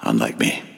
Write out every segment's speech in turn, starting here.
Unlike me.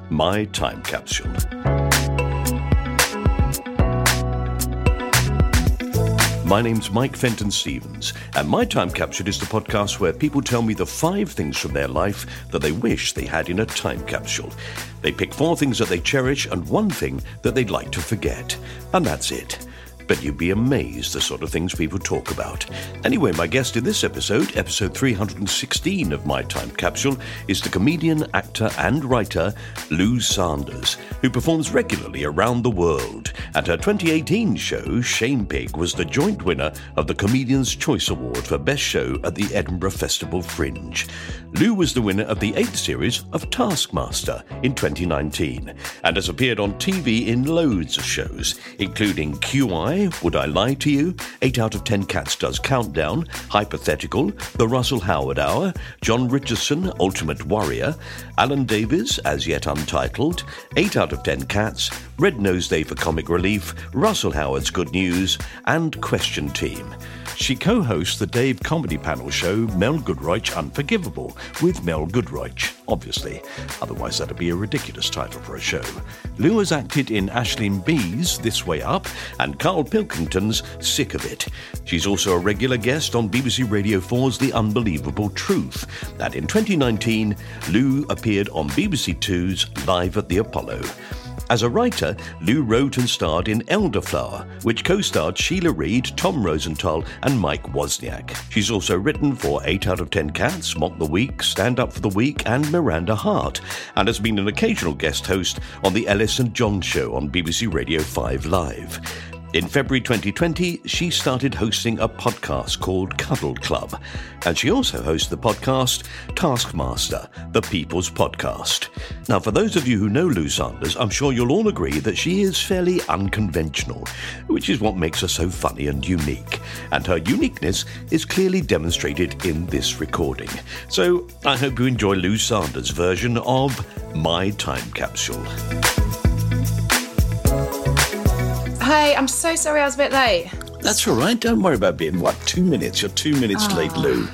My Time Capsule. My name's Mike Fenton Stevens, and My Time Capsule is the podcast where people tell me the five things from their life that they wish they had in a time capsule. They pick four things that they cherish and one thing that they'd like to forget. And that's it. You'd be amazed the sort of things people talk about. Anyway, my guest in this episode, episode 316 of My Time Capsule, is the comedian, actor, and writer Lou Sanders, who performs regularly around the world. And her 2018 show, Shame Pig, was the joint winner of the Comedian's Choice Award for Best Show at the Edinburgh Festival Fringe. Lou was the winner of the eighth series of Taskmaster in 2019 and has appeared on TV in loads of shows, including QI, Would I Lie to You, 8 out of 10 Cats Does Countdown, Hypothetical, The Russell Howard Hour, Jon Richardson, Ultimate Worrier, Alan Davies, As Yet Untitled, 8 out of 10 Cats, Red Nose Day for Comic Relief, Russell Howard's Good News, and Question Team. She co hosts the Dave comedy panel show Mel Giedroyc Unforgivable with Mel Giedroyc, obviously. Otherwise, that'd be a ridiculous title for a show. Lou has acted in Aisling Bea's This Way Up and Karl Pilkington's Sick of It. She's also a regular guest on BBC Radio 4's The Unbelievable Truth. And in 2019, Lou appeared on BBC Two's Live at the Apollo. As a writer, Lou wrote and starred in Elderflower, which co starred Sheila Reid, Tom Rosenthal, and Mike Wozniak. She's also written for 8 out of 10 Cats, Mock the Week, Stand Up for the Week, and Miranda Hart, and has been an occasional guest host on The Elis and John Show on BBC Radio 5 Live. In February 2020, she started hosting a podcast called Cuddle Club, and she also hosts the podcast Taskmaster, the People's Podcast. Now, for those of you who know Lou Sanders, I'm sure you'll all agree that she is fairly unconventional, which is what makes her so funny and unique. And her uniqueness is clearly demonstrated in this recording. So I hope you enjoy Lou Sanders' version of My Time Capsule. Hey, I'm so sorry I was a bit late. That's all right. Don't worry about being, what, two minutes? You're two minutes late, Lou.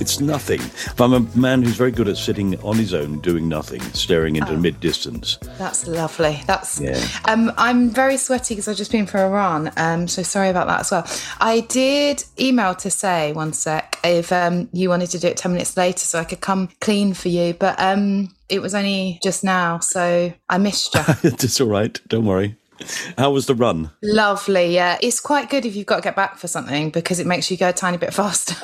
It's nothing. I'm a man who's very good at sitting on his own, doing nothing, staring into mid distance. That's lovely. That's Yeah. um I'm very sweaty because I've just been for a run. Um so sorry about that as well. I did email to say one sec if um you wanted to do it 10 minutes later so I could come clean for you, but um it was only just now, so I missed you. it's all right. Don't worry. How was the run? Lovely, yeah. It's quite good if you've got to get back for something because it makes you go a tiny bit faster.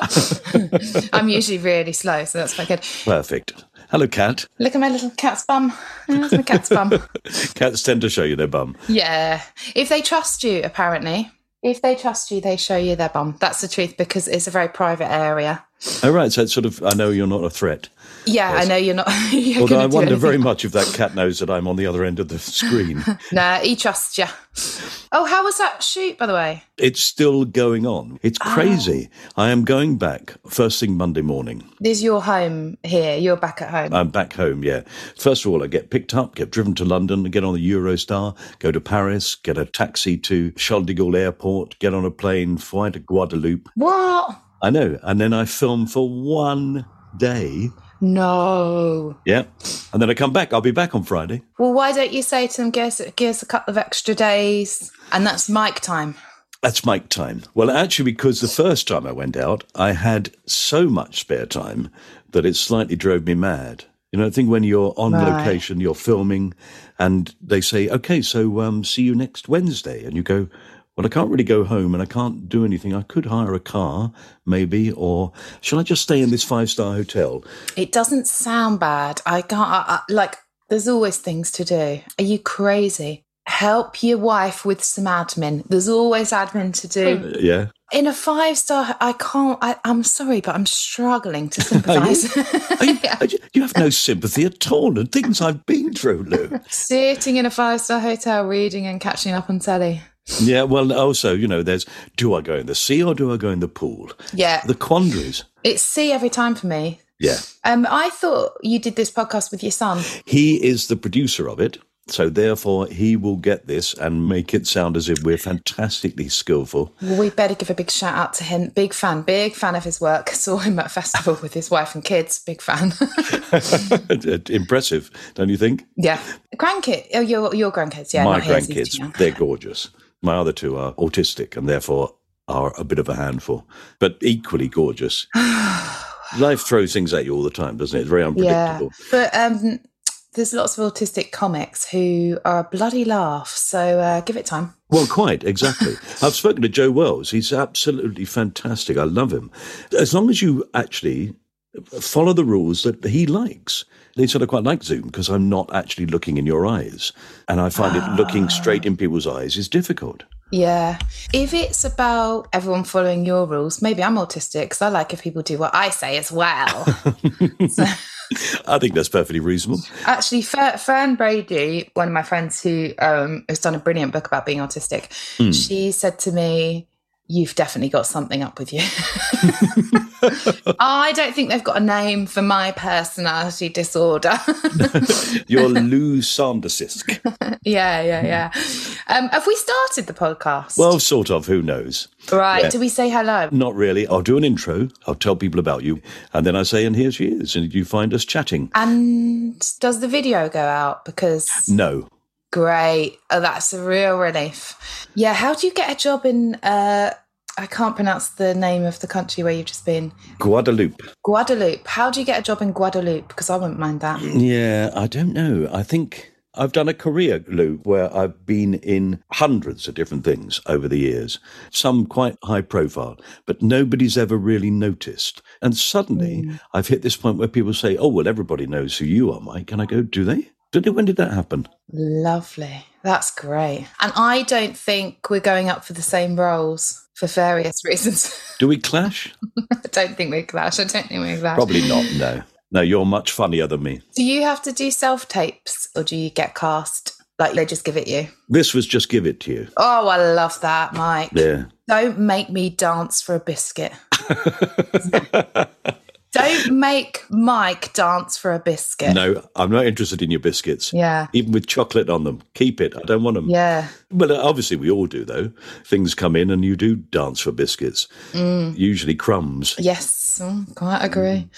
I'm usually really slow, so that's quite good. Perfect. Hello, cat. Look at my little cat's bum. That's my cat's bum. Cats tend to show you their bum. Yeah. If they trust you, apparently. If they trust you, they show you their bum. That's the truth because it's a very private area. Oh, right. So it's sort of, I know you're not a threat. Yeah, I know you're not. You're Although I wonder very much if that cat knows that I'm on the other end of the screen. Nah, he trusts you. Oh, how was that shoot, by the way? it's still going on. It's Ah. crazy. I am going back first thing Monday morning. This Is your home here? You're back at home. I'm back home, yeah. First of all, I get picked up, get driven to London, get on the Eurostar, go to Paris, get a taxi to Charles de Gaulle Airport, get on a plane, fly to Guadeloupe. what? I know. And then I film for one day. No. Yeah. And then I come back. I'll be back on Friday. Well, why don't you say to them, give us, give us a couple of extra days? And that's Mike time. That's Mike time. Well, actually, because the first time I went out, I had so much spare time that it slightly drove me mad. You know, I think when you're on Right. location, you're filming, and they say, "Okay, so um, see you next Wednesday," and you go, "Well, I can't really go home, and I can't do anything. I could hire a car, maybe, or shall I just stay in this five star hotel?" It doesn't sound bad. I can't, I, I, like, there's always things to do. Are you crazy? Help your wife with some admin. There's always admin to do. Oh, yeah. In a five star, I can't, I, I'm sorry, but I'm struggling to sympathise. You, you- you have no sympathy at all, and things I've been through, Lou. Sitting in a five star hotel, reading and catching up on telly. Yeah, well, also, you know, there's do I go in the sea or do I go in the pool? Yeah. The quandaries. It's sea every time for me. Yeah. Um, I thought you did this podcast with your son. He is the producer of it. So therefore, he will get this and make it sound as if we're fantastically skillful. Well, we better give a big shout out to him. Big fan, big fan of his work. Saw him at a festival with his wife and kids. Big fan. Impressive, don't you think? yeah. Grandkid. Oh, your your grandkids. Yeah. My his, grandkids, they're gorgeous. My other two are autistic and therefore are a bit of a handful, but equally gorgeous. Life throws things at you all the time, doesn't it? It's very Yeah. unpredictable. But um, there's lots of autistic comics who are a bloody laugh. So uh, give it time. Well, quite, exactly. I've spoken to Joe Wells. He's absolutely fantastic. I love him. As long as you actually follow the rules that he likes. They sort I quite like Zoom because I'm not actually looking in your eyes. And I find it looking straight in people's eyes is difficult. Yeah. If it's about everyone following your rules, maybe I'm autistic because I like if people do what I say as well. So- I think that's perfectly reasonable. Actually, Fer- Fern Brady, one of my friends who um, has done a brilliant book about being autistic, she said to me, You've definitely got something up with you. I don't think they've got a name for my personality disorder. You're Lou Sandersisk. yeah, yeah, yeah. Um, have we started the podcast? Well, sort of. Who knows? right. yeah. Do we say hello? Not really. I'll do an intro. I'll tell people about you. And then I say, and here she is. And you find us chatting. And does the video go out? Because No. Great. Oh, that's a real relief. Yeah. How do you get a job in? Uh, I can't pronounce the name of the country where you've just been. Guadeloupe. Guadeloupe. How do you get a job in Guadeloupe? Because I wouldn't mind that. Yeah, I don't know. I think I've done a career, Lou, where I've been in hundreds of different things over the years, some quite high profile, but nobody's ever really noticed. And suddenly I've hit this point where people say, oh, well, everybody knows who you are, Mike. And I go, do they? Did it, when did that happen? Lovely. That's great. And I don't think we're going up for the same roles for various reasons. Do we clash? I don't think we clash. I don't think we clash. Probably not, no. No, you're much funnier than me. Do you have to do self tapes or do you get cast? Like they just give it you? This was just give it to you. Oh, I love that, Mike. Yeah. Don't make me dance for a biscuit. Don't make Mike dance for a biscuit. No, I'm not interested in your biscuits. Yeah. Even with chocolate on them. Keep it. I don't want them. Yeah. Well, obviously, we all do, though. Things come in and you do dance for biscuits, usually crumbs. Yes, mm, quite agree.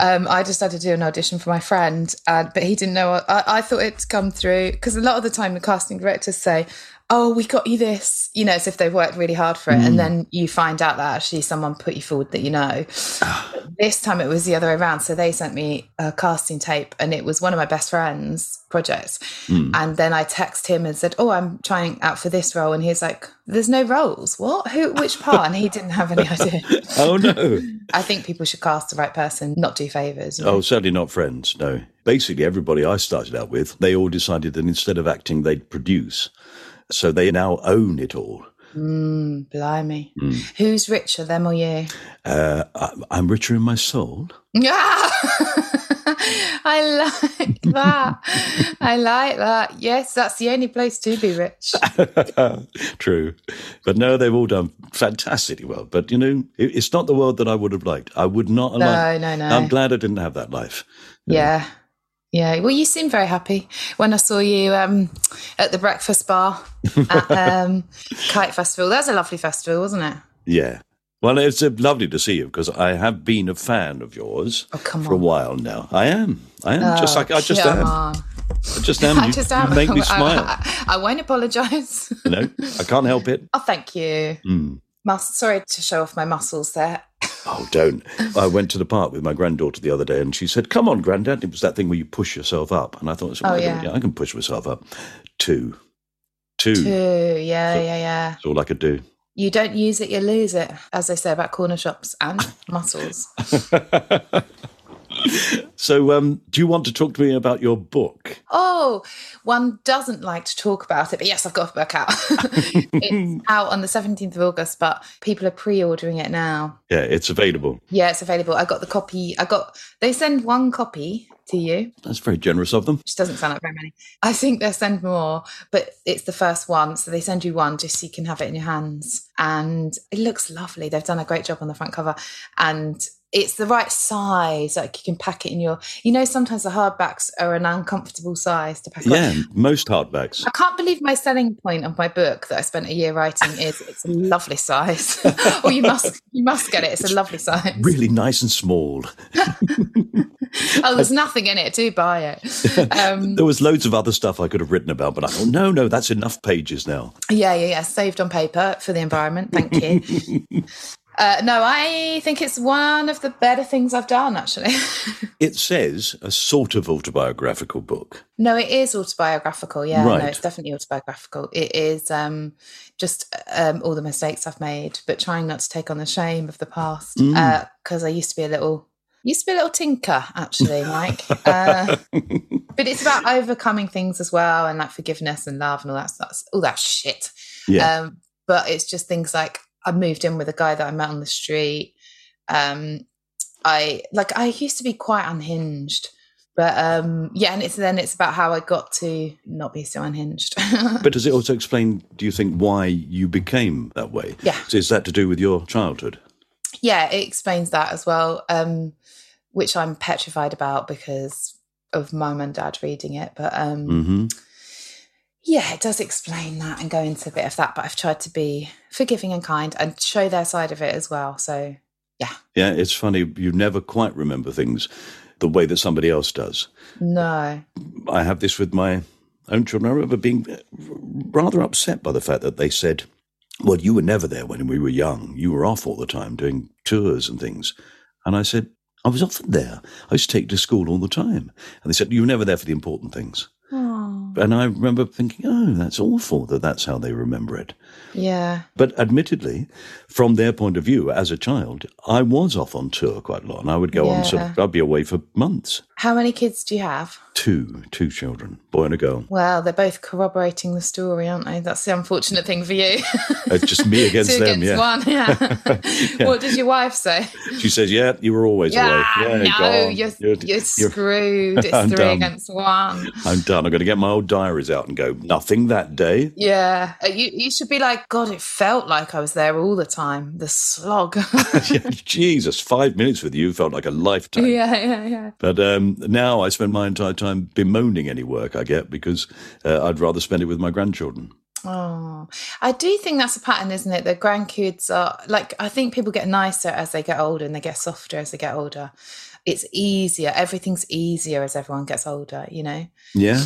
Um, I just had to do an audition for my friend, uh, but he didn't know. I, I thought it'd come through because a lot of the time the casting directors say, "Oh, we got you this," you know, as if they've worked really hard for it, and mm. then you find out that actually someone put you forward that you know. this time it was the other way around. So they sent me a casting tape, and it was one of my best friends' projects. Mm. And then I texted him and said, "Oh, I'm trying out for this role," and he's like, "There's no roles. What? Who? Which part?" And he didn't have any idea. Oh, no. I think people should cast the right person, not do favors. you know? oh, certainly not friends, no. Basically, everybody I started out with, they all decided that instead of acting, they'd produce. So they now own it all. Mm, blimey. Mm. Who's richer, them or you? Uh, I, I'm richer in my soul. Yeah. I like that. I like that. Yes, that's the only place to be rich. True. But no, they've all done fantastically well. But, you know, it, it's not the world that I would have liked. I would not have No, liked. no, no. I'm glad I didn't have that life. Yeah. Yeah. Well, you seem very happy when I saw you um, at the breakfast bar at um, Kite Festival. That was a lovely festival, wasn't it? Yeah. Well, it's uh, lovely to see you because I have been a fan of yours Oh, come for a while now. I am. I am. just Oh, like I just am. on. I just am. I just you am. make me I- smile. I, I won't apologise. no, I can't help it. oh, thank you. Mm. Mus- sorry to show off my muscles there. Oh, don't. I went to the park with my granddaughter the other day and she said, Come on, granddad. It was that thing where you push yourself up. And I thought, Oh, "Well, I yeah. can- I can push myself up. Two. Two. Too. Yeah, yeah, yeah. That's all I could do. You don't use it, you lose it, as they say about corner shops and muscles. So, um, do you want to talk to me about your book? Oh, one doesn't like to talk about it, but yes, I've got a book out. it's out on the 17th of August, but people are pre ordering it now. Yeah, it's available. Yeah, it's available. I got the copy. I got, they send one copy to you, That's very generous of them. which doesn't sound like very many. I think they'll send more, but it's the first one. So they send you one just so you can have it in your hands. And it looks lovely. They've done a great job on the front cover. And it's the right size. Like you can pack it in your, you know, sometimes the hardbacks are an uncomfortable size to pack. Yeah, most hardbacks. I can't believe my selling point of my book that I spent a year writing is it's a lovely size. or you must you must get it. It's a lovely size. Really nice and small. Oh, there's nothing in it. Do buy it. Um, There was loads of other stuff I could have written about, but I thought, no, no, that's enough pages now. yeah, yeah, yeah. Saved on paper for the environment. Thank you. Uh, no, I think it's one of the better things I've done, actually. It says a sort of autobiographical book. no, it is autobiographical. Yeah, no, it's definitely autobiographical. It is um, just um, all the mistakes I've made, but trying not to take on the shame of the past. Mm. Because I used to be a little, used to be a little tinker, actually, Mike. uh, but it's about overcoming things as well, and like forgiveness and love and all that stuff, all that shit. Yeah. Um, but it's just things like I moved in with a guy that I met on the street. Um, I like I used to be quite unhinged, but um, yeah, and it's then it's about how I got to not be so unhinged. But does it also explain, do you think, why you became that way? Yeah. So is that to do with your childhood? yeah, it explains that as well, um, which I'm petrified about because of mum and dad reading it. But um, hmm yeah, it does explain that and go into a bit of that. But I've tried to be forgiving and kind and show their side of it as well. So Yeah, Yeah, it's funny. You never quite remember things the way that somebody else does. no, I have this with my own children. I remember being uh, rather upset by the fact that they said, Well, you were never there when we were young. You were off all the time doing tours and things. And I said, I was often there. I used to take to school all the time. And they said, You were never there for the important things. And I remember thinking, Oh, that's awful that that's how they remember it. yeah, But admittedly, from their point of view as a child, I was off on tour quite a lot. And I would go on, sort of, I'd be away for months. How many kids do you have? Two, two children, boy and a girl. Well, they're both corroborating the story, aren't they? That's the unfortunate thing for you. It's just me against Two them, against yeah. one. Yeah. What did your wife say? She says, "Yeah, you were always Yeah, away. Yeah, no, gone. you're, you're, screwed. It's I'm three done. against one. I'm done. I'm going to get my old diaries out and go. Nothing that day. Yeah, Uh, you you should be like, God, it felt like I was there all the time. The slog. Jesus, five minutes with you felt like a lifetime. yeah, yeah, yeah. But um, now I spend my entire time bemoaning any work I get because uh, I'd rather spend it with my grandchildren. Oh, I do think that's a pattern, isn't it? The grandkids are like, I think people get nicer as they get older and they get softer as they get older. It's easier. Everything's easier as everyone gets older, you know? Yeah,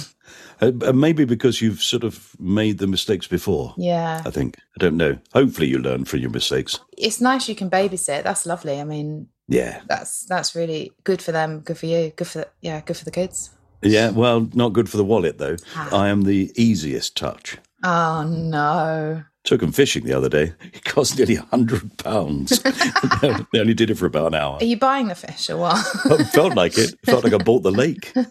uh, maybe because you've sort of made the mistakes before. Yeah. I think. I don't know. Hopefully, you learn from your mistakes. It's nice you can babysit. That's lovely. I mean, Yeah. that's that's really good for them, good for you, good for yeah, good for the kids. Yeah. Well, not good for the wallet though. Ah. I am the easiest touch. Oh no. Took them fishing the other day. It cost nearly a hundred pounds. they only did it for about an hour. Are you buying the fish or what? It felt like it. It felt like I bought the lake. but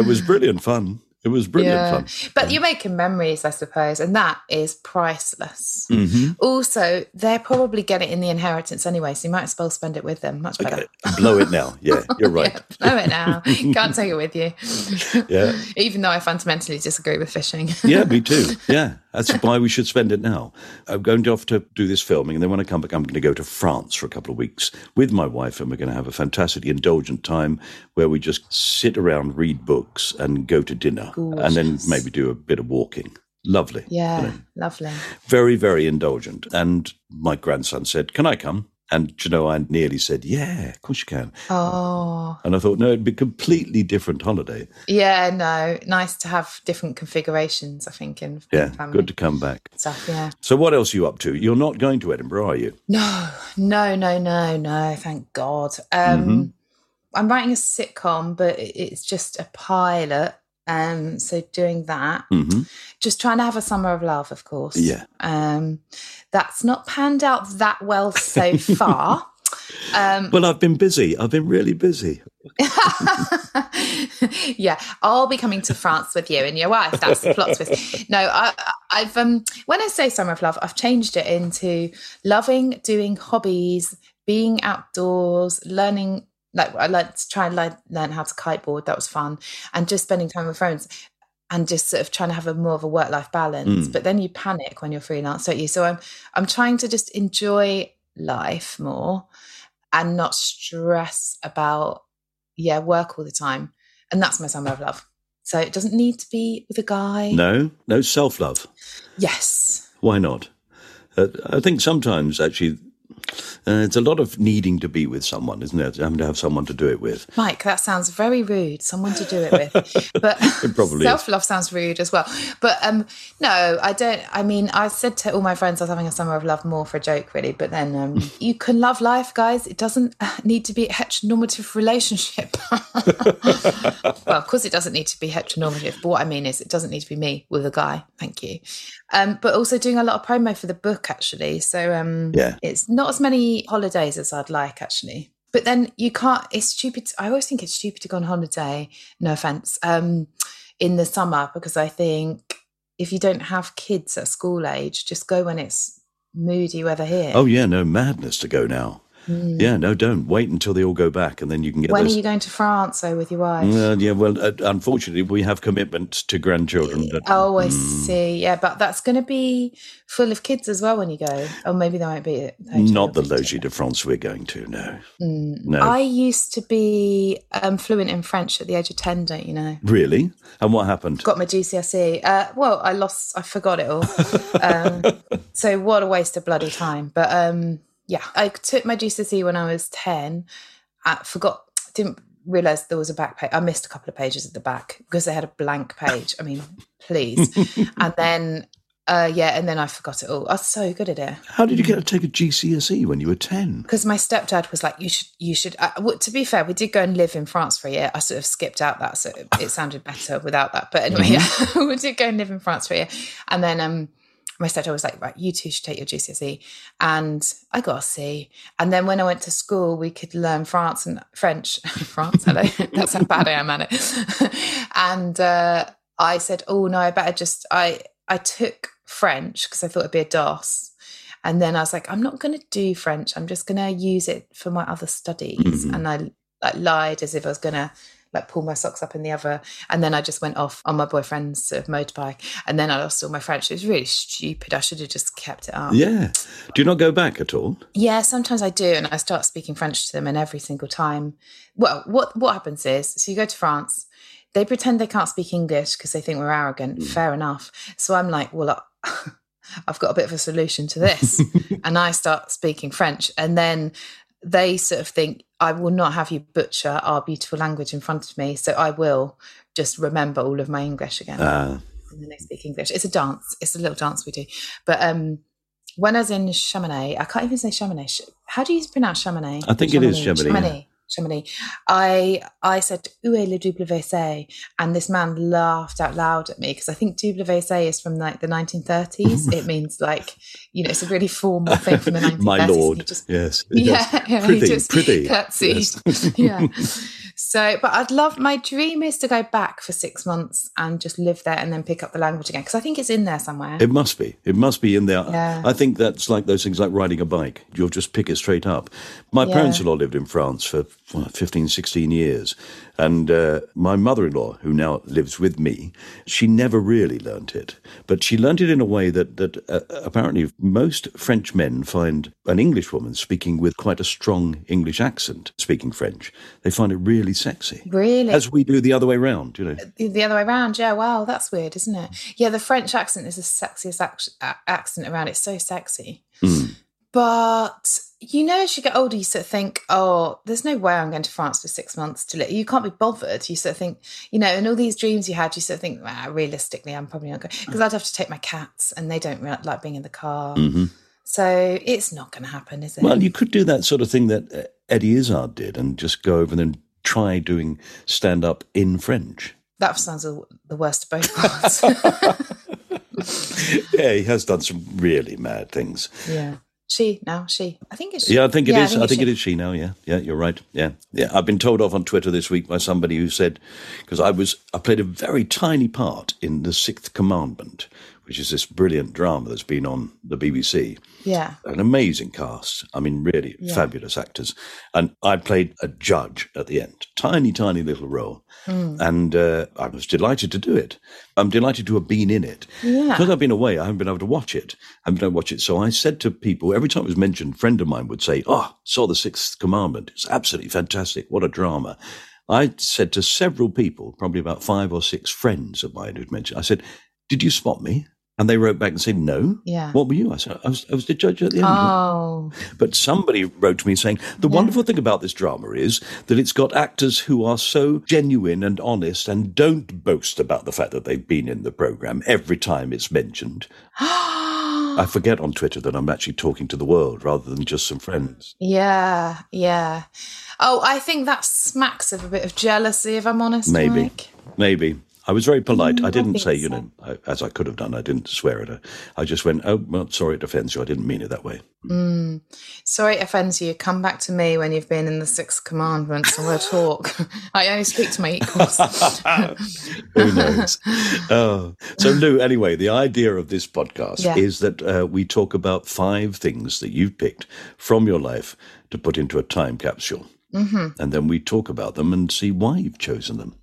it was brilliant fun. It was brilliant fun. But you're making memories, I suppose, and that is priceless. Mm-hmm. Also, they're probably getting it in the inheritance anyway, so you might as well spend it with them. Much better. Okay, blow it now. Yeah, you're right. Yeah, blow it now. Can't take it with you. Yeah. Even though I fundamentally disagree with fishing. Yeah, me too. Yeah, that's why we should spend it now. I'm going off to do this filming, and then when I come back, I'm going to go to France for a couple of weeks with my wife, and we're going to have a fantastically indulgent time where we just sit around, read books, and go to dinner, and then maybe do a bit of walking. Lovely. yeah, You know, lovely. very, very indulgent. And my grandson said, Can I come? And you know, I nearly said, Yeah, of course you can. Oh, And I thought, no, it'd be a completely different holiday. yeah, no, nice to have different configurations, I think, in Yeah, family good to come back. stuff. Yeah. So, what else are you up to? You're not going to Edinburgh, are you? No, no, no, no, no. Thank God. Um, Mm-hmm. I'm writing a sitcom, but it's just a pilot. Um, so doing that, hmm just trying to have a summer of love, of course. Yeah. Um, that's not panned out that well so far. um, Well, I've been busy. I've been really busy. yeah, I'll be coming to France with you and your wife. That's the plot twist. No, I, I've um, when I say summer of love, I've changed it into loving doing hobbies, being outdoors, learning. Like I learned to try and learn, learn how to kiteboard. That was fun, and just spending time with friends. And just sort of trying to have a more of a work life balance, Mm. but then you panic when you're freelance, don't you? So I'm I'm trying to just enjoy life more and not stress about yeah work all the time and that's my summer of love so it doesn't need to be with a guy No, no self love. yes Why not? Uh, I think sometimes actually uh, it's a lot of needing to be with someone, isn't it? Having to have someone to do it with. mike that sounds very rude someone to do it with but It probably self-love sounds rude as well but um no i don't i mean i said to all my friends i was having a summer of love more for a joke really but then um you can love life guys it doesn't uh, need to be a heteronormative relationship well, of course, it doesn't need to be heteronormative, but what I mean is it doesn't need to be me with a guy. Thank you. Um, but also doing a lot of promo for the book, actually. So um, Yeah. it's not as many holidays as I'd like, actually. But then you can't, it's stupid. I always think it's stupid to go on holiday, no offense, um, in the summer because I think if you don't have kids at school age, just go when it's moody weather here. Oh, yeah, no, madness to go now. Yeah, no, don't. Wait until they all go back and then you can get when those. are you going to France, though, with your wife? Well, yeah, well, uh, unfortunately, we have commitments to grandchildren. That, Oh, I see. Yeah, but that's going to be full of kids as well when you go. Or maybe there won't be. Not the Logis de France we're going to, no. No. I used to be um, fluent in French at the age of 10, don't you know? really? And what happened? Got my GCSE. Uh, well, I lost, I forgot it all. um, so what a waste of bloody time. But um, yeah, I took my GCSE when I was 10. I forgot, didn't realize there was a back page. I missed a couple of pages at the back because they had a blank page. I mean, please. and then, uh, yeah, and then I forgot it all. I was so good at it. How did you get to take a GCSE when you were 10? because my stepdad was like, "You should, you should." Uh, well, to be fair, we did go and live in France for a year. I sort of skipped out that, so it sounded better without that. But anyway, yeah, we did go and live in France for a year, and then um, my stepdad was like, "Right, you two should take your GCSE," and I got a C. And then when I went to school, we could learn France and French. France, hello, that's how bad I am at it. and uh, I said, "Oh no, I better just." I I took French because I thought it'd be a DOS. And then I was like, I'm not going to do French. I'm just going to use it for my other studies. And I like lied as if I was going to like pull my socks up in the other. And then I just went off on my boyfriend's sort of motorbike. And then I lost all my French. It was really stupid. I should have just kept it up. Yeah. Do you not go back at all? Yeah, sometimes I do, and I start speaking French to them, and every single time, well, what what happens is, so you go to France, they pretend they can't speak English because they think we're arrogant. Hmm. Fair enough. So I'm like, well, I've got a bit of a solution to this, and I start speaking French, and then they sort of think I will not have you butcher our beautiful language in front of me, so I will just remember all of my English again Uh, and then they speak English. It's a dance. It's a little dance we do. But um, when I was in Chamonix, I can't even say Chamonix. How do you pronounce Chamonix? I think it is Chamonix, yeah. Chamonix. I I said "Où est le WC?" and this man laughed out loud at me because I think WC is from like the 1930s. it means like you know it's a really formal thing from the 1930s. My lord, Just, yes, yeah, yes. yeah, he Prithee, just prithee. curtsied. Yes. yeah. So, but I'd love my dream is to go back for six months and just live there and then pick up the language again because I think it's in there somewhere. It must be. It must be in there. Yeah. I think that's like those things like riding a bike. You'll just pick it straight up. My Yeah. parents-in-law lived in France for 15, 16 years. And uh, my mother-in-law, who now lives with me, she never really learnt it. But she learnt it in a way that, that uh, apparently most French men find an English woman speaking with quite a strong English accent, speaking French. They find it really sexy. Really? As we do the other way round, you know. The- the other way around, yeah. Wow, that's weird, isn't it? Yeah, the French accent is the sexiest ac- accent around. It's so sexy. Mm. But you know, as you get older, you sort of think, "Oh, there's no way I'm going to France for six months to live." You can't be bothered. You sort of think, you know, and all these dreams you had, you sort of think, ah, realistically, I'm probably not going because I'd have to take my cats, and they don't re- like being in the car. So it's not going to happen, is it? Mm-hmm. Well, you could do that sort of thing that uh, Eddie Izzard did and just go over and then try doing stand up in French. that sounds the the worst of both worlds. Yeah, he has done some really mad things. yeah, she now she. I think it's she. Yeah, I think it is. I think she. it is she now. Yeah, yeah, you're right. Yeah, yeah. I've been told off on Twitter this week by somebody who said because I was I played a very tiny part in the Sixth Commandment, which is this brilliant drama that's been on the BBC. Yeah. an amazing cast. I mean, really Yeah. fabulous actors. And I played a judge at the end, tiny, tiny little role. Hmm. And uh, I was delighted to do it. I'm delighted to have been in it. Yeah. Because I've been away, I haven't been able to watch it. I haven't been able to watch it. So I said to people, every time it was mentioned, a friend of mine would say, Oh, saw the Sixth Commandment. It's absolutely fantastic. What a drama. I said to several people, probably about five or six friends of mine who'd mentioned, I said, Did you spot me? And they wrote back and said, No. Yeah. What were you? I said, I was, I was the judge at the end. Oh, But somebody wrote to me saying, the wonderful thing about this drama is that it's got actors who are so genuine and honest and don't boast about the fact that they've been in the programme every time it's mentioned. I forget on Twitter that I'm actually talking to the world rather than just some friends. yeah, yeah. Oh, I think that smacks of a bit of jealousy, if I'm honest. Maybe. Mike. Maybe. I was very polite. Mm, I I didn't think say, you so. know, I, as I could have done. I didn't swear at her. I just went, oh, well, sorry it offends you. I didn't mean it that way. Sorry it offends you. Come back to me when you've been in the Sixth commandment and we'll talk. I only speak to my equals. Who knows? oh. So, Lou, anyway, the idea of this podcast Yeah. is that uh, we talk about five things that you've picked from your life to put into a time capsule. Mm-hmm. And then we talk about them and see why you've chosen them.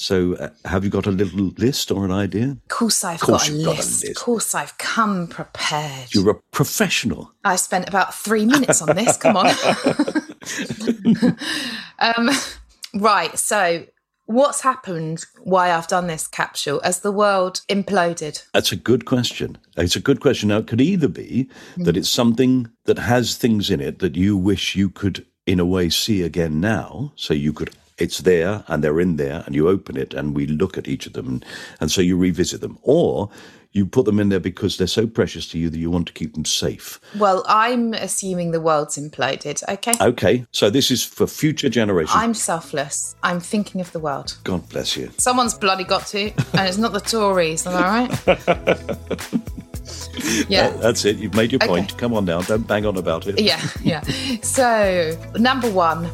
So, uh, have you got a little list or an idea? Of course, I've Course got, a got a list. Of course, I've come prepared. You're a professional. I spent about three minutes on this. Come on. um, right. So, what's happened? Why I've done this capsule as the world imploded? That's a good question. It's a good question. Now, it could either be that it's something that has things in it that you wish you could, in a way, see again now. So you could, it's there and they're in there, and you open it and we look at each of them, and, and so you revisit them. Or you put them in there because they're so precious to you that you want to keep them safe. Well, I'm assuming the world's imploded. Okay. Okay, so this is for future generations. I'm selfless. I'm thinking of the world. God bless you. Someone's bloody got to, and it's not the Tories. Am I right? yeah. That's it. You've made your Okay. point. Come on now. Don't bang on about it. Yeah, yeah. So, number one,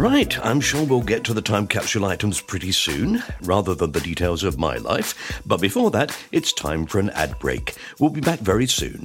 Right, I'm sure we'll get to the time capsule items pretty soon, rather than the details of my life. But before that, it's time for an ad break. We'll be back very soon.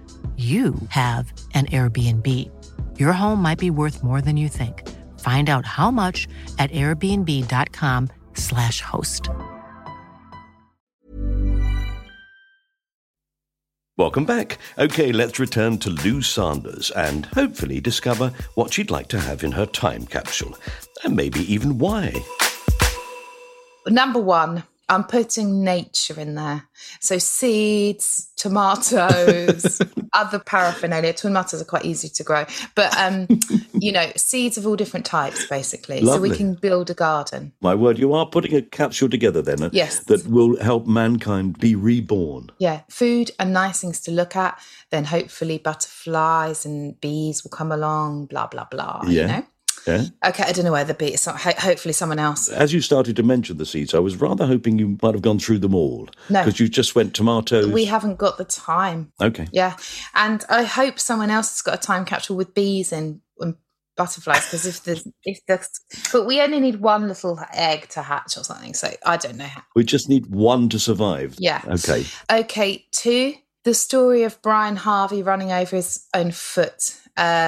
you have an Airbnb. Your home might be worth more than you think. Find out how much at airbnb.com/slash host. Welcome back. Okay, let's return to Lou Sanders and hopefully discover what she'd like to have in her time capsule, and maybe even why. Number one, I'm putting nature in there. So seeds, tomatoes, other paraphernalia. Tomatoes are quite easy to grow, but um, you know, seeds of all different types, basically. Lovely. So we can build a garden. My word, you are putting a capsule together then uh, Yes. that will help mankind be reborn. Yeah, food and nice things to look at. Then hopefully butterflies and bees will come along. Blah blah blah. You Yeah. know. Yeah? Okay, I don't know where the bees. So ho- hopefully someone else. As you started to mention the seeds, I was rather hoping you might have gone through them all. No. Because you just went tomatoes. We haven't got the time. Okay. Yeah, and I hope someone else has got a time capsule with bees and, and butterflies because if the if the but we only need one little egg to hatch or something. So I don't know how. We just need one to survive. Yeah. Okay. Okay, two. The story of Brian Harvey running over his own foot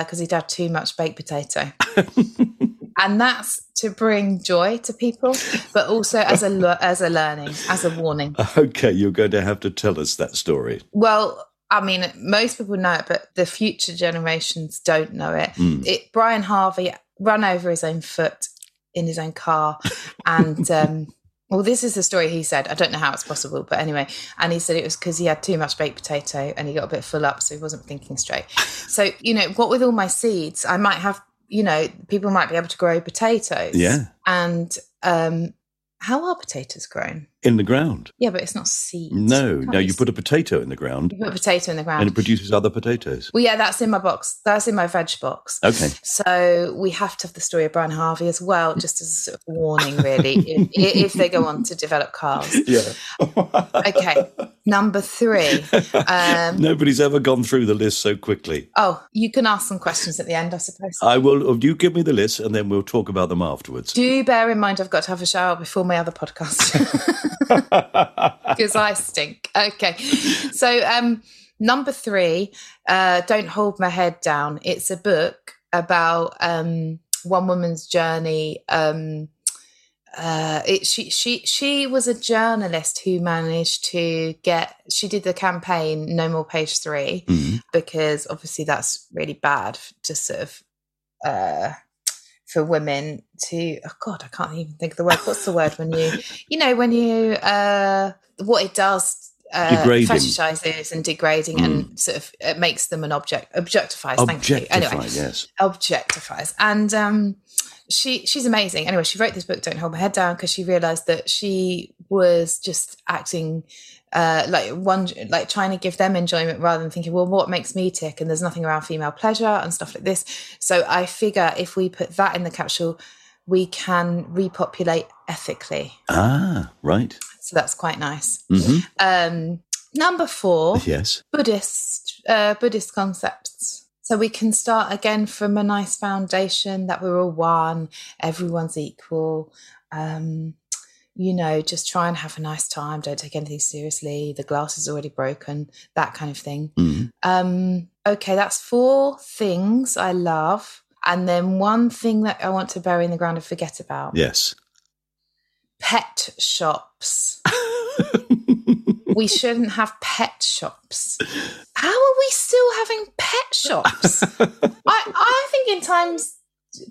because he'd had too much baked potato. and that's to bring joy to people, but also as a as a learning, as a warning. Okay, you're going to have to tell us that story. Well, I mean, most people know it, but the future generations don't know it. It Brian Harvey ran over his own foot in his own car, and um, well, this is the story he said. I don't know how it's possible, but anyway, and he said it was because he had too much baked potato and he got a bit full up, so he wasn't thinking straight. So you know, what with all my seeds, I might have. You know, people might be able to grow potatoes. Yeah. And um, how are potatoes grown? In the ground. Yeah, but it's not seeds. No, no, you put a potato in the ground you put a potato in the ground. and it produces other potatoes. well, yeah, that's in my box. That's in my veg box. Okay. So we have to have the story of Brian Harvey as well, just as a sort of warning, really, if, if they go on to develop cars. Yeah. Okay, number three. Um, Nobody's ever gone through the list so quickly. oh, you can ask some questions at the end, I suppose. I will. You give me the list, and then we'll talk about them afterwards. Do bear in mind I've got to have a shower before my other podcast because I stink. Okay, so um, number three, uh, "Don't Hold My Head Down." It's a book about um, one woman's journey. Um, uh, it, she she she was a journalist who managed to get. She did the campaign "No More Page Three Mhm. because obviously that's really bad to sort of. Uh, for women to oh god i can't even think of the word. What's the word when you you know when you uh what it does uh, Degrading. fetishizes and degrading and sort of it makes them an object objectifies thank you. Objectify, anyway yes. objectifies. And um she she's amazing. Anyway she wrote this book don't hold my head down because she realized that she was just acting uh like one like trying to give them enjoyment rather than thinking well what makes me tick and there's nothing around female pleasure and stuff like this so i figure if we put that in the capsule we can repopulate ethically Ah, right. so that's quite nice hmm um number four Yes. Buddhist uh, Buddhist concepts. So we can start again from a nice foundation that we're all one, everyone's equal. Um, you know, just try and have a nice time. Don't take anything seriously. The glass is already broken. That kind of thing. Mm. Um, okay, that's four things I love, and then one thing that I want to bury in the ground and forget about. Yes. Pet shops. we shouldn't have pet shops. How are we still having pet shops? I, I think in times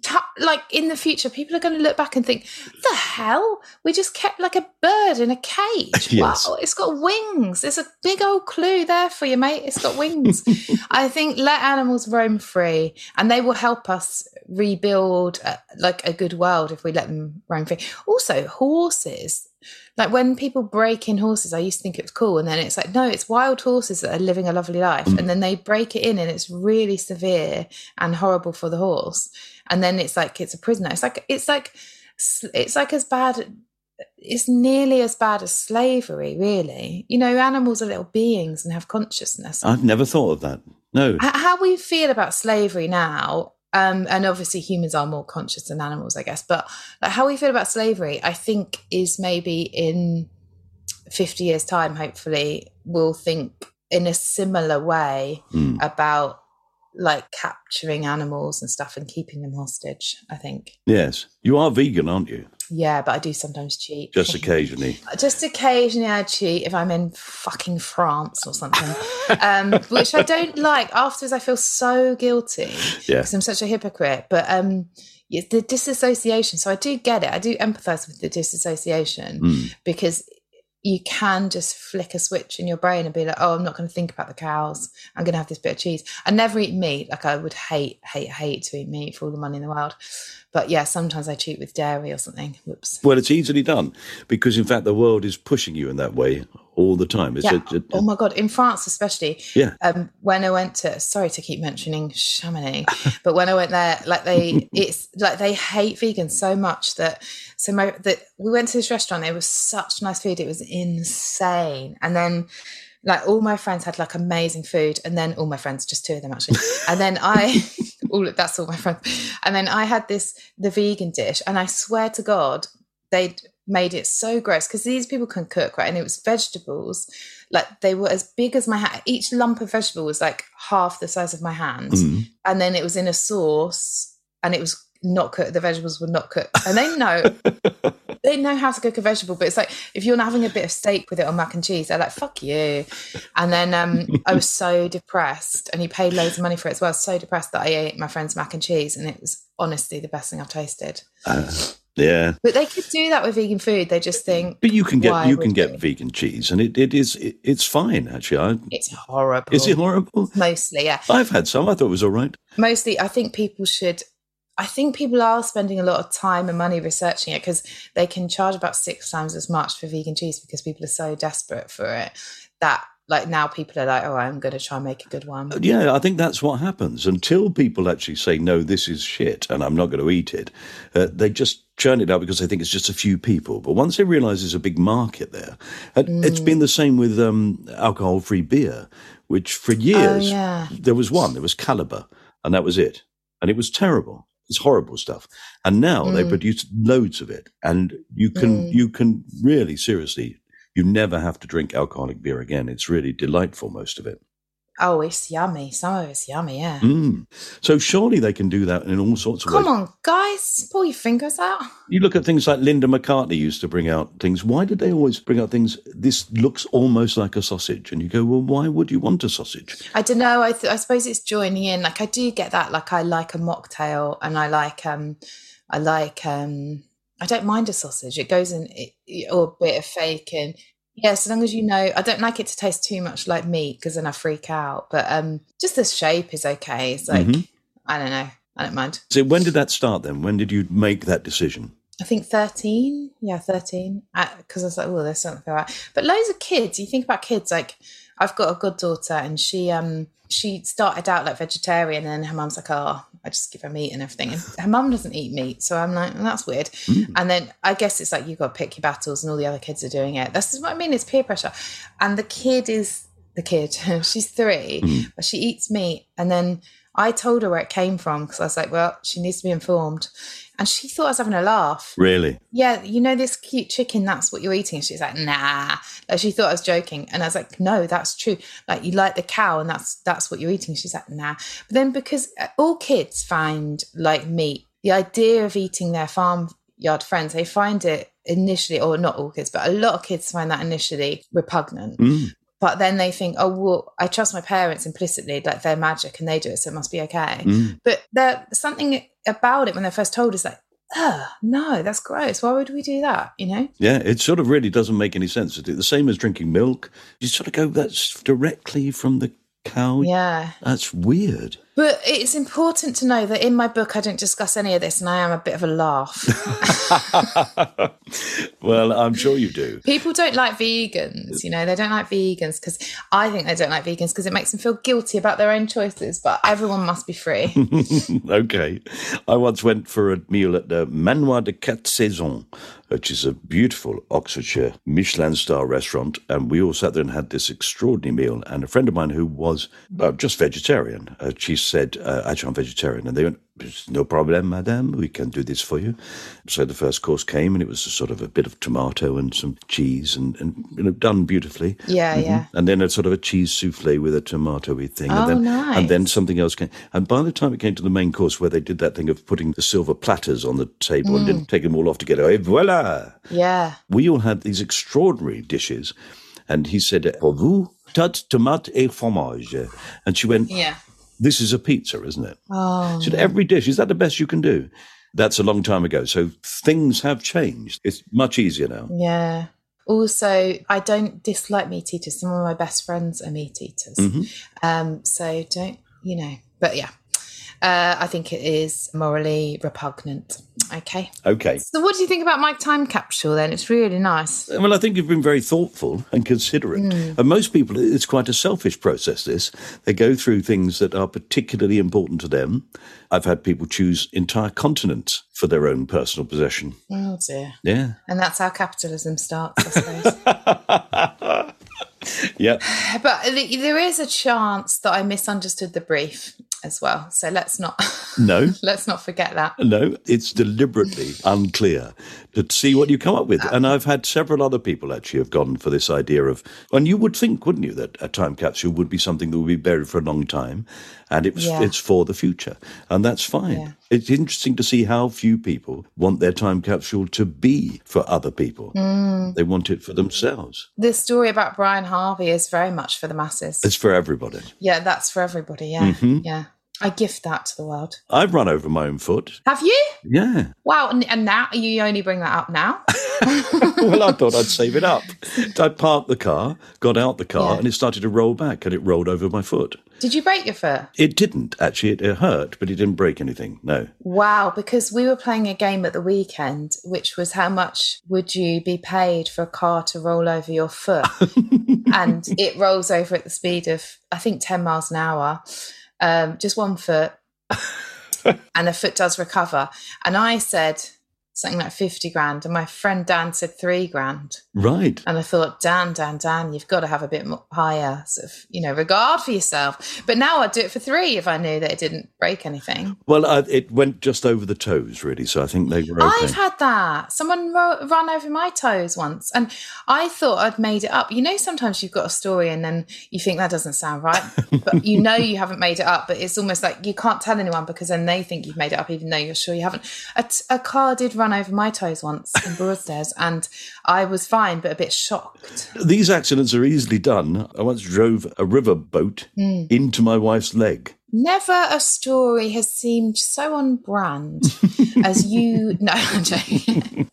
t- like in the future, people are going to look back and think, "The hell? We just kept like a bird in a cage. Yes. Wow, it's got wings. There's a big old clue there for you, mate. It's got wings." I think let animals roam free, and they will help us rebuild uh, like a good world if we let them roam free. Also, horses Like when people break in horses, I used to think it was cool, and then it's like, no, it's wild horses that are living a lovely life, Mm. and then they break it in, and it's really severe and horrible for the horse, and then it's like it's a prisoner. It's like it's like it's like as bad. It's nearly as bad as slavery, really. You know, animals are little beings and have consciousness. I've never thought of that. No. How we feel about slavery now um, and obviously humans are more conscious than animals i guess but like how we feel about slavery i think is maybe in 50 years time hopefully we'll think in a similar way Mm. about like capturing animals and stuff and keeping them hostage i think Yes. You are vegan, aren't you? Yeah but i do sometimes cheat Just occasionally. just occasionally I cheat if I'm in fucking France or something, um, which I don't like. Afterwards, I feel so guilty Yeah. because I'm such a hypocrite. But um, yeah, the disassociation. So I do get it. I do empathise with the disassociation Mm. because you can just flick a switch in your brain and be like, oh, I'm not going to think about the cows. I'm going to have this bit of cheese. I never eat meat. Like I would hate, hate, hate to eat meat for all the money in the world. But yeah, sometimes I cheat with dairy or something. Whoops. Well, it's easily done because, in fact, the world is pushing you in that way all the time. It's Yeah. a- a- oh my god, in France especially. Yeah. Um, when I went to, sorry to keep mentioning Chamonix, but when I went there, like they, it's like they hate vegans so much that so my that we went to this restaurant. It was such nice food. It was insane. And then like all my friends had like amazing food, and then all my friends, just two of them actually, and then I. All that's all my friends, and then I had this the vegan dish, and I swear to God, they'd made it so gross because these people can cook right and it was vegetables like they were as big as my hand each lump of vegetable was like half the size of my hand. Mm. and then it was in a sauce and it was not cooked the vegetables were not cooked. And they know they know how to cook a vegetable but it's like if you're not having a bit of steak with it on mac and cheese they're like fuck you. And then um i was so depressed and he paid loads of money for it as well so depressed that i ate my friend's mac and cheese and it was honestly the best thing i've tasted. Uh, yeah. but they could do that with vegan food. They just think But you can get you can get vegan cheese, and it, it is it, it's fine actually. I, it's horrible. is it horrible? Mostly, yeah. I've had some. I thought it was all right. Mostly, I think people should. I think people are spending a lot of time and money researching it because they can charge about six times as much for vegan cheese because people are so desperate for it that like now people are like, oh, I'm going to try and make a good one. Yeah, I think that's what happens until people actually say no, this is shit, and I'm not going to eat it. Uh, they just churn it out because they think it's just a few people. But once they realise there's a big market there, and it's been the same with um, alcohol-free beer, which for years yeah. there was one, there was Kaliber, and that was it, and it was terrible. It's horrible stuff. And now they produce loads of it, and you can you can really seriously. You never have to drink alcoholic beer again. It's really delightful, most of it. Oh, it's yummy. Some of it's yummy, yeah. Mm. So surely they can do that in all sorts of Come ways. on, guys, pull your fingers out. You look at things like Linda McCartney used to bring out things. Why did they always bring out things? This looks almost like a sausage, and you go, "Well, why would you want a sausage?" I don't know. I, th- I suppose it's joining in. Like I do get that. Like I like a mocktail, and I like um, I like um, I don't mind a sausage. It goes in it, or a bit of bacon. Yeah, as long as you know, I don't like it to taste too much like meat because then I freak out. But um, just the shape is okay. It's like Mhm. I don't know. I don't mind. So when did that start? Then when did you make that decision? I think 13. Yeah, 13. Because I was like, oh, there's something right. But loads of kids, you think about kids, like I've got a good daughter, and she um she started out like vegetarian and her mum's like, oh, I just give her meat and everything. And her mum doesn't eat meat. So I'm like, well, that's weird. And then I guess it's like you've got to pick your battles and all the other kids are doing it. This is what I mean, it's peer pressure. And the kid is the kid. She's three, but she eats meat. And then I told her where it came from because I was like, well, she needs to be informed. And she thought I was having a laugh. Really? Yeah, you know this cute chicken, that's what you're eating. And she's like, nah. Like she thought I was joking. And I was like, no, that's true. Like you like the cow and that's that's what you're eating. She's like, nah. But then because uh, all kids find like meat, the idea of eating their farmyard friends, they find it initially, or not all kids, but a lot of kids find that initially repugnant. Mm. But then they think, oh, well, I trust my parents implicitly, like they're magic and they do it, so it must be okay. Mm. But there's something about it when they're first told is like, oh, no, that's gross. Why would we do that? You know? Yeah, it sort of really doesn't make any sense. It's the same as drinking milk. You sort of go, "That's directly from the cow." Yeah. That's weird. But it's important to know that in my book, I don't discuss any of this, and I am a bit of a laugh. well, I'm sure you do. People don't like vegans, you know, they don't like vegans because I think they don't like vegans because it makes them feel guilty about their own choices, but everyone must be free. okay. I once went for a meal at the Manoir de Quatre Saisons, which is a beautiful Oxfordshire Michelin star restaurant. And we all sat there and had this extraordinary meal. And a friend of mine who was uh, just vegetarian, uh, she said, uh, actually, I'm vegetarian. And they went, no problem, madame. We can do this for you. So the first course came, and it was a sort of a bit of tomato and some cheese, and, and you know, done beautifully. Yeah, mm-hmm. yeah. And then a sort of a cheese souffle with a tomatoey thing. Oh, and then, nice. And then something else came. And by the time it came to the main course, where they did that thing of putting the silver platters on the table mm. and then taking them all off together, et voila! Yeah. We all had these extraordinary dishes. And he said, Pour vous, tarte, tomate et fromage. And she went, Yeah this is a pizza, isn't it? Oh. So every dish, is that the best you can do? That's a long time ago. So things have changed. It's much easier now. Yeah. Also, I don't dislike meat eaters. Some of my best friends are meat eaters. Mm-hmm. Um, so don't, you know, but yeah. Uh, I think it is morally repugnant. Okay. Okay. So, what do you think about my time capsule then? It's really nice. Well, I think you've been very thoughtful and considerate. Mm. And most people, it's quite a selfish process, this. They go through things that are particularly important to them. I've had people choose entire continents for their own personal possession. Oh, dear. Yeah. And that's how capitalism starts, I suppose. yeah. But there is a chance that I misunderstood the brief as well. So let's not No. let's not forget that. No, it's deliberately unclear to see what you come up with. And I've had several other people actually have gone for this idea of and you would think, wouldn't you, that a time capsule would be something that would be buried for a long time and it's yeah. it's for the future. And that's fine. Yeah. It's interesting to see how few people want their time capsule to be for other people. Mm. They want it for themselves. The story about Brian Harvey is very much for the masses. It's for everybody. Yeah, that's for everybody. Yeah. Mm-hmm. Yeah. I gift that to the world. I've run over my own foot. Have you? Yeah. Wow. And, and now you only bring that up now? well, I thought I'd save it up. I parked the car, got out the car, Yeah. and it started to roll back, and it rolled over my foot. Did you break your foot? It didn't actually. It, it hurt, but it didn't break anything. No. Wow, because we were playing a game at the weekend, which was how much would you be paid for a car to roll over your foot? and it rolls over at the speed of, I think, 10 miles an hour, um, just one foot. and the foot does recover. And I said something like 50 grand. And my friend Dan said three grand. Right. And I thought, Dan, Dan, Dan, you've got to have a bit more higher sort of, you know, regard for yourself. But now I'd do it for three if I knew that it didn't break anything. Well, uh, it went just over the toes, really. So I think they were okay. I've had that. Someone ro- ran over my toes once, and I thought I'd made it up. You know, sometimes you've got a story, and then you think that doesn't sound right, but you know you haven't made it up. But it's almost like you can't tell anyone because then they think you've made it up, even though you're sure you haven't. A, t- a car did run over my toes once in Broadstairs, and I was fine, but a bit shocked. These accidents are easily done. I once drove a river boat Hmm. into my wife's leg. Never a story has seemed so on brand as you. No, I'm joking.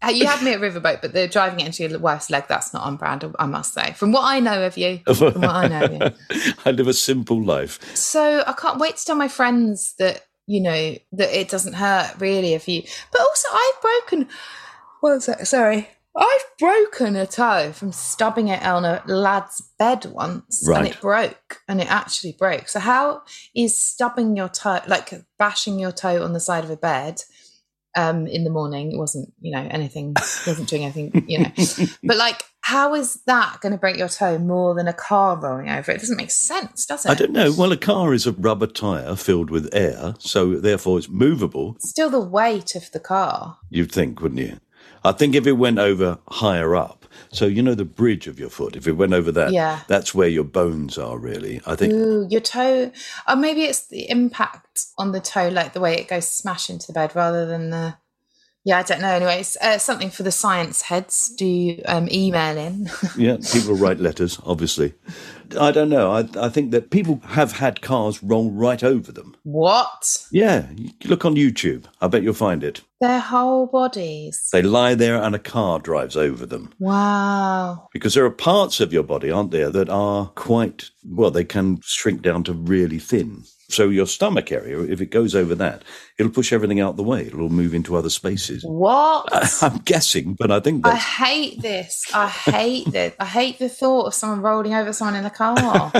Uh, you had me at Riverboat, but the driving it into your wife's leg, that's not on brand, I must say. From what I know of you. From what I know of you. I live a simple life. So I can't wait to tell my friends that, you know, that it doesn't hurt really if you. But also, I've broken. What's that? Sorry. I've broken a toe from stubbing it on a lad's bed once and it broke and it actually broke. So, how is stubbing your toe, like bashing your toe on the side of a bed um, in the morning? It wasn't, you know, anything, wasn't doing anything, you know. but, like, how is that going to break your toe more than a car rolling over? It doesn't make sense, does it? I don't know. Well, a car is a rubber tyre filled with air, so therefore it's movable. Still the weight of the car. You'd think, wouldn't you? I think if it went over higher up, so you know the bridge of your foot, if it went over that, Yeah. that's where your bones are really. I think Ooh, your toe. Or maybe it's the impact on the toe, like the way it goes smash into the bed rather than the. Yeah, I don't know. Anyway, it's uh, something for the science heads. Do um, email in. yeah, people write letters, obviously. I don't know. I, I think that people have had cars roll right over them. what? Yeah, look on YouTube. I bet you'll find it. Their whole bodies. They lie there and a car drives over them. Wow. Because there are parts of your body, aren't there, that are quite, well, they can shrink down to really thin. So your stomach area, if it goes over that, it'll push everything out the way. It'll move into other spaces. What? I'm guessing, but I think I hate this. I hate this. I hate the thought of someone rolling over someone in the car.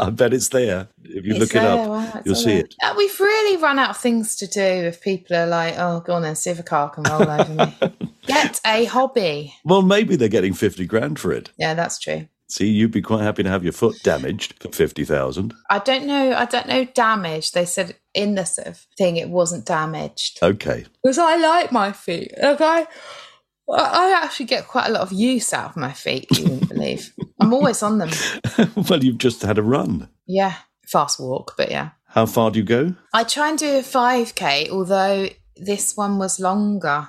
I bet it's there. If you It's look it up, wow, you'll see there. it. Uh, We've really run out of things to do if people are like, oh, go on then, see if a car can roll over me. Get a hobby. Well, maybe they're getting 50 grand for it. Yeah, that's true. See, you'd be quite happy to have your foot damaged for 50,000. I don't know. I don't know damage. They said in the sort of thing it wasn't damaged. Okay. Because I like my feet. Like I, I actually get quite a lot of use out of my feet. You wouldn't believe. I'm always on them. well, you've just had a run. Yeah, fast walk, but yeah. How far do you go? I try and do a 5k, although this one was longer.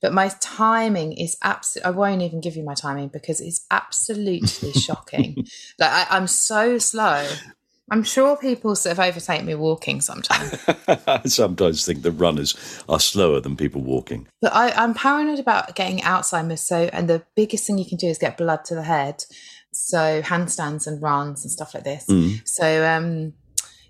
But my timing is absolutely, I won't even give you my timing because it's absolutely shocking. Like, I, I'm so slow. I'm sure people sort of overtake me walking sometimes. I sometimes think that runners are slower than people walking. But I, I'm paranoid about getting Alzheimer's. So, and the biggest thing you can do is get blood to the head. So, handstands and runs and stuff like this. So, um,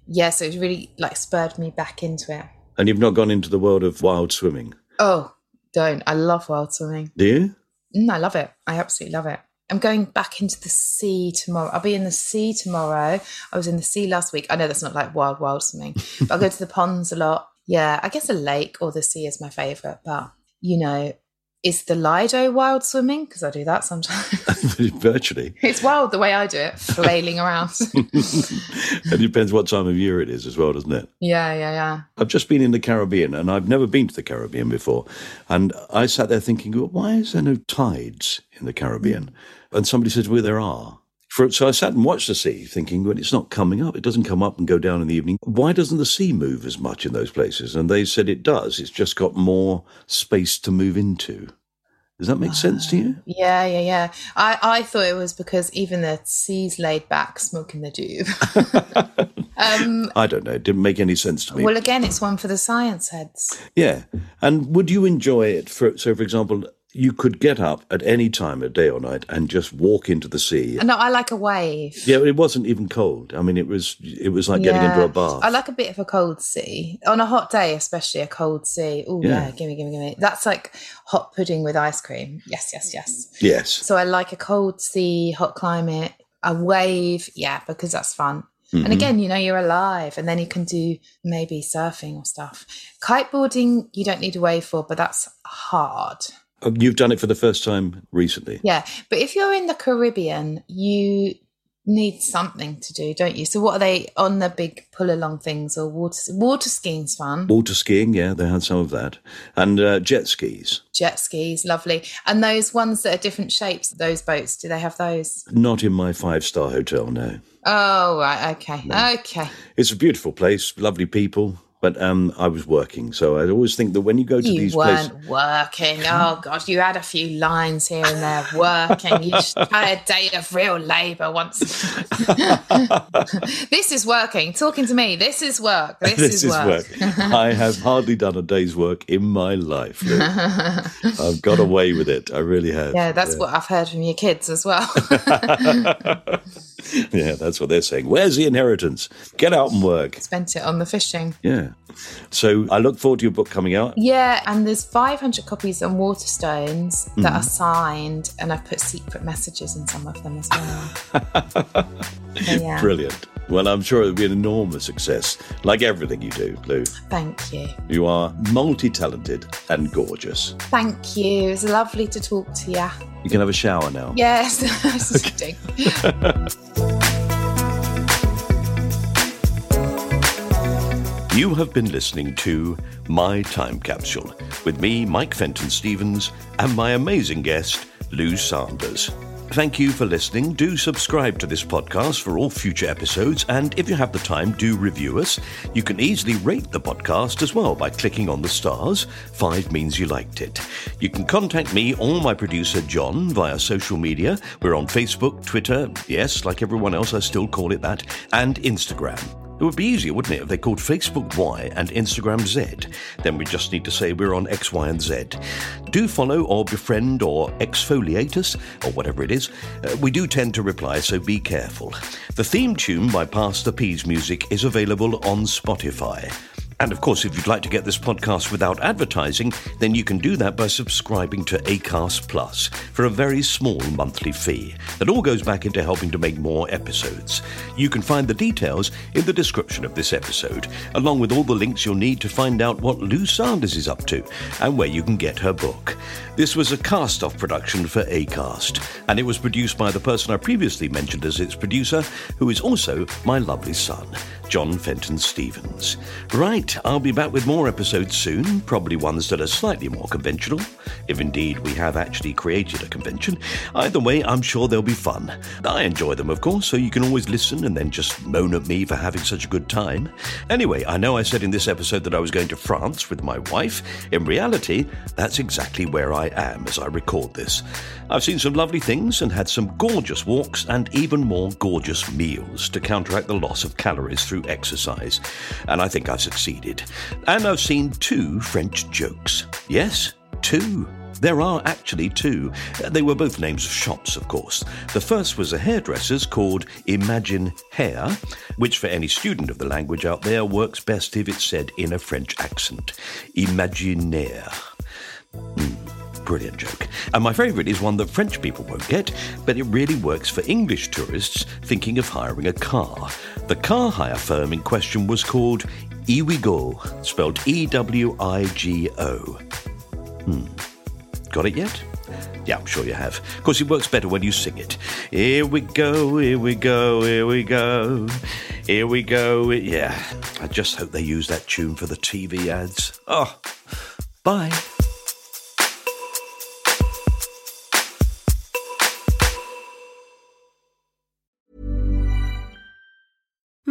yeah, so it really like spurred me back into it. And you've not gone into the world of wild swimming, Oh, don't. I love wild swimming. do you? Mm, I love it. I absolutely love it. I'm going back into the sea tomorrow. I'll be in the sea tomorrow. I was in the sea last week. I know that's not like wild, wild swimming, but I go to the ponds a lot. Yeah, I guess a lake or the sea is my favourite. But, you know, is the Lido wild swimming? Because I do that sometimes. Virtually. it's wild the way I do it, flailing around. it depends what time of year it is as well, doesn't it? yeah, yeah, yeah. I've just been in the Caribbean and I've never been to the Caribbean before. And I sat there thinking, well, why is there no tides in the Caribbean? And somebody said, well, there are. For, so I sat and watched the sea thinking, well, it's not coming up. It doesn't come up and go down in the evening. Why doesn't the sea move as much in those places? And they said it does. It's just got more space to move into. Does that make sense to you? Yeah, yeah, yeah. I, I thought it was because even the sea's laid back smoking the doob. um, I don't know. It didn't make any sense to me. well, again, it's one for the science heads. Yeah. And would you enjoy it? For, so, for example, you could get up at any time of day or night and just walk into the sea. No, I like a wave. Yeah, it wasn't even cold. I mean, it was it was like getting into a bath. I like a bit of a cold sea on a hot day, especially a cold sea. Oh Yeah. yeah. gimme, gimme, gimme. That's like hot pudding with ice cream. Yes, yes, yes. yes. So I like a cold sea, hot climate, a wave. Yeah, because that's fun. Mm-hmm. And again, you know, you're alive, and then you can do maybe surfing or stuff. Kiteboarding, you don't need a wave for, but that's hard. Oh, You've done it for the first time recently. Yeah, but if you're in the Caribbean, you need something to do, don't you? So what are they on the big pull along things or water water skiing's fun. Water skiing, yeah, they had some of that. And uh, jet skis. Jet skis, lovely. And those ones that are different shapes, those boats, do they have those? Not in my five star hotel, no. Oh right, okay. Okay. It's a beautiful place, lovely people. But um, I was working, so I always think that when you go to You these weren't places, working. Oh God, you had a few lines here and there working. You should try a day of real labour once. this is working. Talking to me. This is work. This, this is, work. I have hardly done a day's work in my life. I've got away with it. I really have. Yeah, that's what I've heard from your kids as well. Yeah, that's what they're saying. Where's the inheritance? Get out and work. Spent it on the fishing. Yeah. So I look forward to your book coming out. Yeah, and there's 500 copies on Waterstones that Mm-hmm. are signed, and I've put secret messages in some of them as well. So, yeah, Brilliant. Well, I'm sure it'll be an enormous success, like everything you do, Lou. thank you. You are multi talented and gorgeous. Thank you. It's lovely to talk to you. You can have a shower now. Yes, I was just kidding. You have been listening to My Time Capsule with me, Mike Fenton Stevens, and my amazing guest, Lou Sanders. Thank you for listening. Do subscribe to this podcast for all future episodes, and if you have the time, do review us. You can easily rate the podcast as well by clicking on the stars. Five means you liked it. You can contact me or my producer John via social media. We're on Facebook, Twitter, yes, like everyone else, I still call it that, and Instagram. It would be easier, wouldn't it, if they called Facebook Y and Instagram Z? Then we just need to say we're on X, Y, and Z. Do follow or befriend or exfoliate us, or whatever it is. Uh, we do tend to reply, so be careful. The theme tune by Pass The Peas Music is available on Spotify. And of course, if you'd like to get this podcast without advertising, then you can do that by subscribing to ACAST Plus for a very small monthly fee. That all goes back into helping to make more episodes. You can find the details in the description of this episode, along with all the links you'll need to find out what Lou Sanders is up to and where you can get her book. This was a cast off production for ACAST, and it was produced by the person I previously mentioned as its producer, who is also my lovely son. John Fenton Stevens. Right, I'll be back with more episodes soon, probably ones that are slightly more conventional, if indeed we have actually created a convention. Either way, I'm sure they'll be fun. I enjoy them, of course, so you can always listen and then just moan at me for having such a good time. Anyway, I know I said in this episode that I was going to France with my wife. In reality, that's exactly where I am as I record this. I've seen some lovely things and had some gorgeous walks and even more gorgeous meals to counteract the loss of calories through exercise. And I think I've succeeded. And I've seen two French jokes. Yes, two. There are actually two. They were both names of shops, of course. The first was a hairdresser's called Imagine Hair, which for any student of the language out there works best if it's said in a French accent. Imaginaire. Hmm brilliant joke. And my favourite is one that French people won't get, but it really works for English tourists thinking of hiring a car. The car hire firm in question was called Ewigo, spelled E W I G O. Hmm. Got it yet? Yeah, I'm sure you have. Of course, it works better when you sing it. Here we go, here we go, here we go, here we go. Yeah, I just hope they use that tune for the TV ads. Oh, bye.